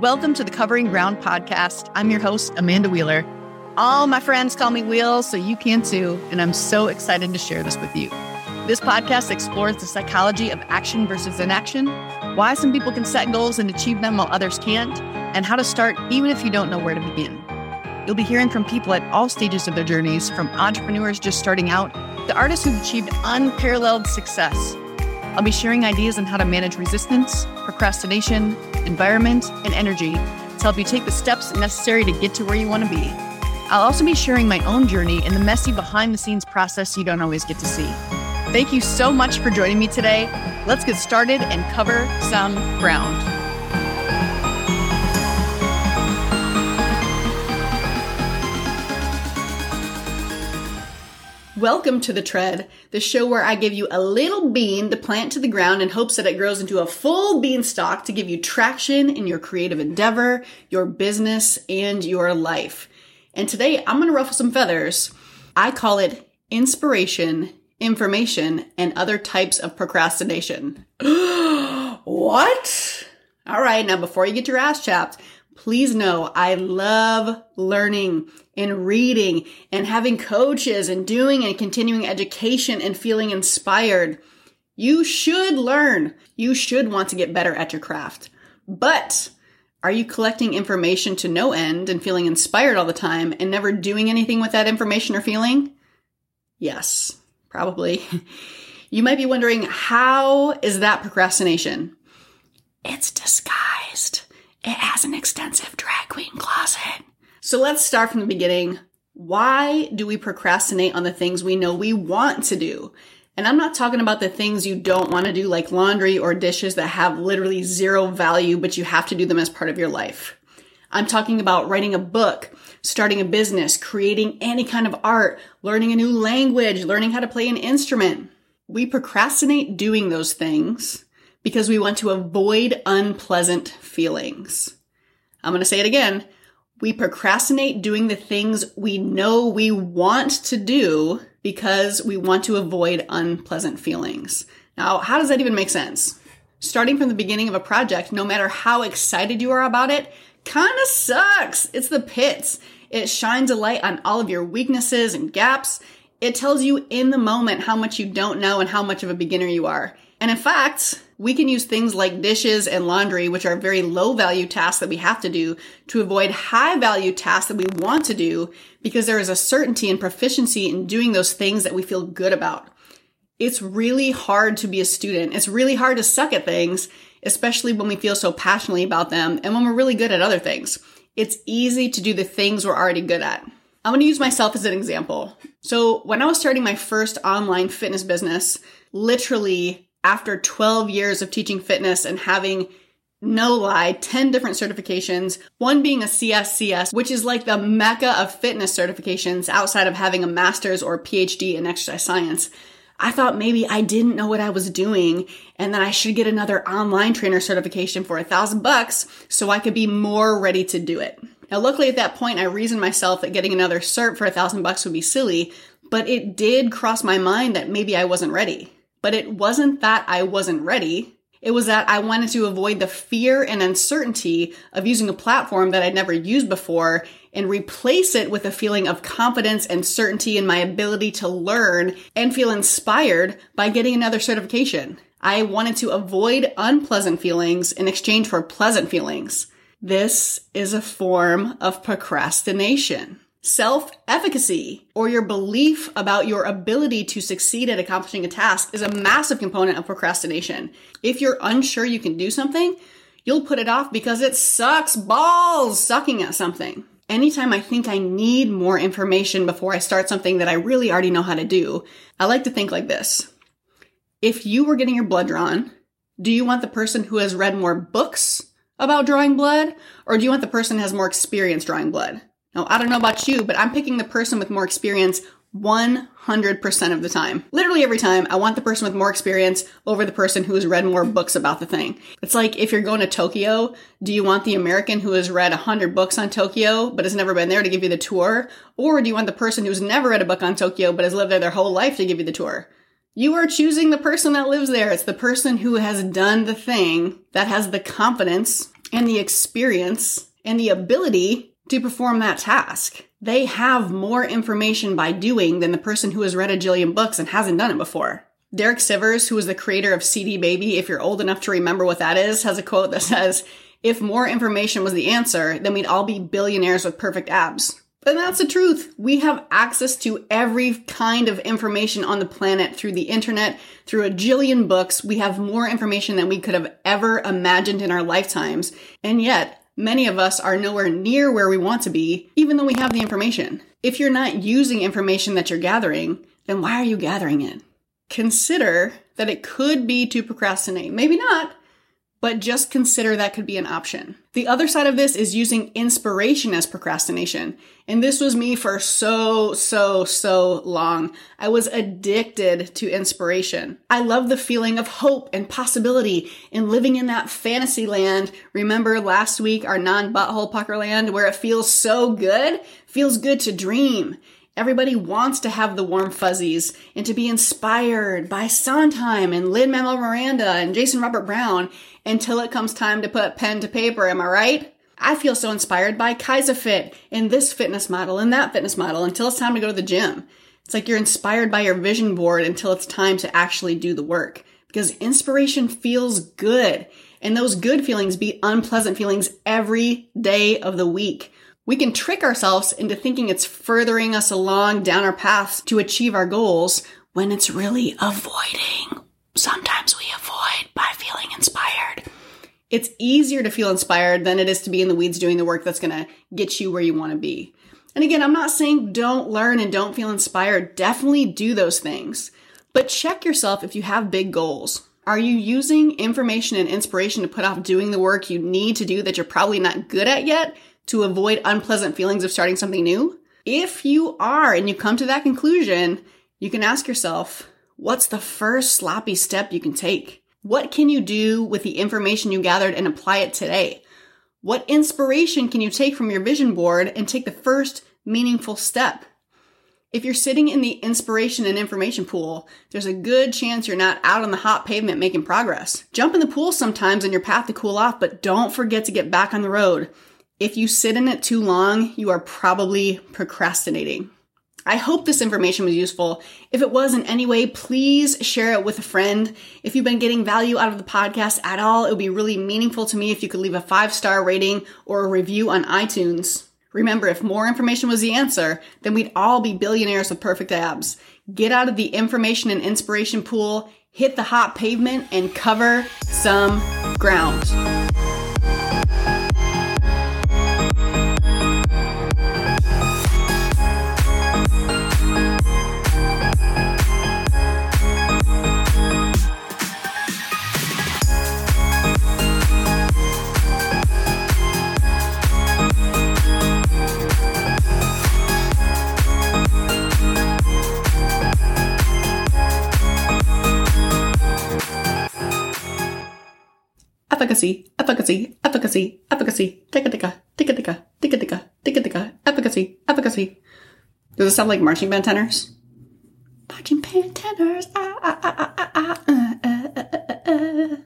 Welcome to the Covering Ground podcast. I'm your host, Amanda Wheeler. All my friends call me Wheels, so you can too, and I'm so excited to share this with you. This podcast explores the psychology of action versus inaction, why some people can set goals and achieve them while others can't, and how to start even if you don't know where to begin. You'll be hearing from people at all stages of their journeys, from entrepreneurs just starting out to artists who've achieved unparalleled success. I'll be sharing ideas on how to manage resistance, procrastination, environment, and energy to help you take the steps necessary to get to where you want to be. I'll also be sharing my own journey and the messy behind the scenes process you don't always get to see. Thank you so much for joining me today. Let's get started and cover some ground. Welcome to The Tread, the show where I give you a little bean to plant to the ground in hopes that it grows into a full beanstalk to give you traction in your creative endeavor, your business, and your life. And today I'm going to ruffle some feathers. I call it inspiration, information, and other types of procrastination. what? All right, now before you get your ass chapped, please know I love learning and reading and having coaches and doing and continuing education and feeling inspired. You should learn. You should want to get better at your craft. But are you collecting information to no end and feeling inspired all the time and never doing anything with that information or feeling? Yes, probably. You might be wondering, how is that procrastination? It's disguised. It has an extensive drag queen closet. So let's start from the beginning. Why do we procrastinate on the things we know we want to do? And I'm not talking about the things you don't want to do, like laundry or dishes that have literally zero value, but you have to do them as part of your life. I'm talking about writing a book, starting a business, creating any kind of art, learning a new language, learning how to play an instrument. We procrastinate doing those things because we want to avoid unpleasant feelings. I'm going to say it again. We procrastinate doing the things we know we want to do because we want to avoid unpleasant feelings. Now, how does that even make sense? Starting from the beginning of a project, no matter how excited you are about it, kind of sucks. It's the pits. It shines a light on all of your weaknesses and gaps. It tells you in the moment how much you don't know and how much of a beginner you are. And in fact, we can use things like dishes and laundry, which are very low value tasks that we have to do to avoid high value tasks that we want to do because there is a certainty and proficiency in doing those things that we feel good about. It's really hard to be a student. It's really hard to suck at things, especially when we feel so passionately about them and when we're really good at other things. It's easy to do the things we're already good at. I'm going to use myself as an example. So when I was starting my first online fitness business, literally after 12 years of teaching fitness and having no lie, 10 different certifications, one being a CSCS, which is like the mecca of fitness certifications outside of having a master's or PhD in exercise science. I thought maybe I didn't know what I was doing and that I should get another online trainer certification for a thousand bucks so I could be more ready to do it. Now, luckily at that point, I reasoned myself that getting another cert for a thousand bucks would be silly, but it did cross my mind that maybe I wasn't ready. But it wasn't that I wasn't ready. It was that I wanted to avoid the fear and uncertainty of using a platform that I'd never used before and replace it with a feeling of confidence and certainty in my ability to learn and feel inspired by getting another certification. I wanted to avoid unpleasant feelings in exchange for pleasant feelings. This is a form of procrastination. Self efficacy or your belief about your ability to succeed at accomplishing a task is a massive component of procrastination. If you're unsure you can do something, you'll put it off because it sucks balls sucking at something. Anytime I think I need more information before I start something that I really already know how to do, I like to think like this. If you were getting your blood drawn, do you want the person who has read more books about drawing blood, or do you want the person who has more experience drawing blood? Now, I don't know about you, but I'm picking the person with more experience 100% of the time. Literally every time, I want the person with more experience over the person who has read more books about the thing. It's like if you're going to Tokyo, do you want the American who has read 100 books on Tokyo but has never been there to give you the tour? Or do you want the person who's never read a book on Tokyo but has lived there their whole life to give you the tour? You are choosing the person that lives there. It's the person who has done the thing that has the confidence and the experience and the ability to perform that task. They have more information by doing than the person who has read a jillion books and hasn't done it before. Derek Sivers, who was the creator of CD Baby, if you're old enough to remember what that is, has a quote that says, if more information was the answer, then we'd all be billionaires with perfect abs. And that's the truth. We have access to every kind of information on the planet through the internet, through a jillion books. We have more information than we could have ever imagined in our lifetimes. And yet, many of us are nowhere near where we want to be, even though we have the information. If you're not using information that you're gathering, then why are you gathering it? Consider that it could be to procrastinate. Maybe not, but just consider that could be an option. The other side of this is using inspiration as procrastination. And this was me for so, so, so long. I was addicted to inspiration. I love the feeling of hope and possibility in living in that fantasy land. Remember last week, our non butthole pucker land where it feels so good? Feels good to dream. Everybody wants to have the warm fuzzies and to be inspired by Sondheim and Lin-Manuel Miranda and Jason Robert Brown until it comes time to put pen to paper, am I right? I feel so inspired by Fit and this fitness model and that fitness model until it's time to go to the gym. It's like you're inspired by your vision board until it's time to actually do the work because inspiration feels good. And those good feelings beat unpleasant feelings every day of the week. We can trick ourselves into thinking it's furthering us along down our path to achieve our goals when it's really avoiding. Sometimes we avoid by feeling inspired. It's easier to feel inspired than it is to be in the weeds doing the work that's going to get you where you want to be. And again, I'm not saying don't learn and don't feel inspired. Definitely do those things. But check yourself if you have big goals. Are you using information and inspiration to put off doing the work you need to do that you're probably not good at yet to avoid unpleasant feelings of starting something new? If you are and you come to that conclusion, you can ask yourself, what's the first sloppy step you can take? What can you do with the information you gathered and apply it today? What inspiration can you take from your vision board and take the first meaningful step? If you're sitting in the inspiration and information pool, there's a good chance you're not out on the hot pavement making progress. Jump in the pool sometimes on your path to cool off, but don't forget to get back on the road. If you sit in it too long, you are probably procrastinating. I hope this information was useful. If it was in any way, please share it with a friend. If you've been getting value out of the podcast at all, it would be really meaningful to me if you could leave a five star rating or a review on iTunes. Remember, if more information was the answer, then we'd all be billionaires with perfect abs. Get out of the information and inspiration pool, hit the hot pavement, and cover some ground. Efficacy, efficacy, efficacy, efficacy, ticka ticka, ticka ticka, ticka ticka, ticka ticka, efficacy, efficacy. Does it sound like marching band tenors? Marching band tenors, ah, ah, ah, ah, ah, ah, uh, uh, uh, uh.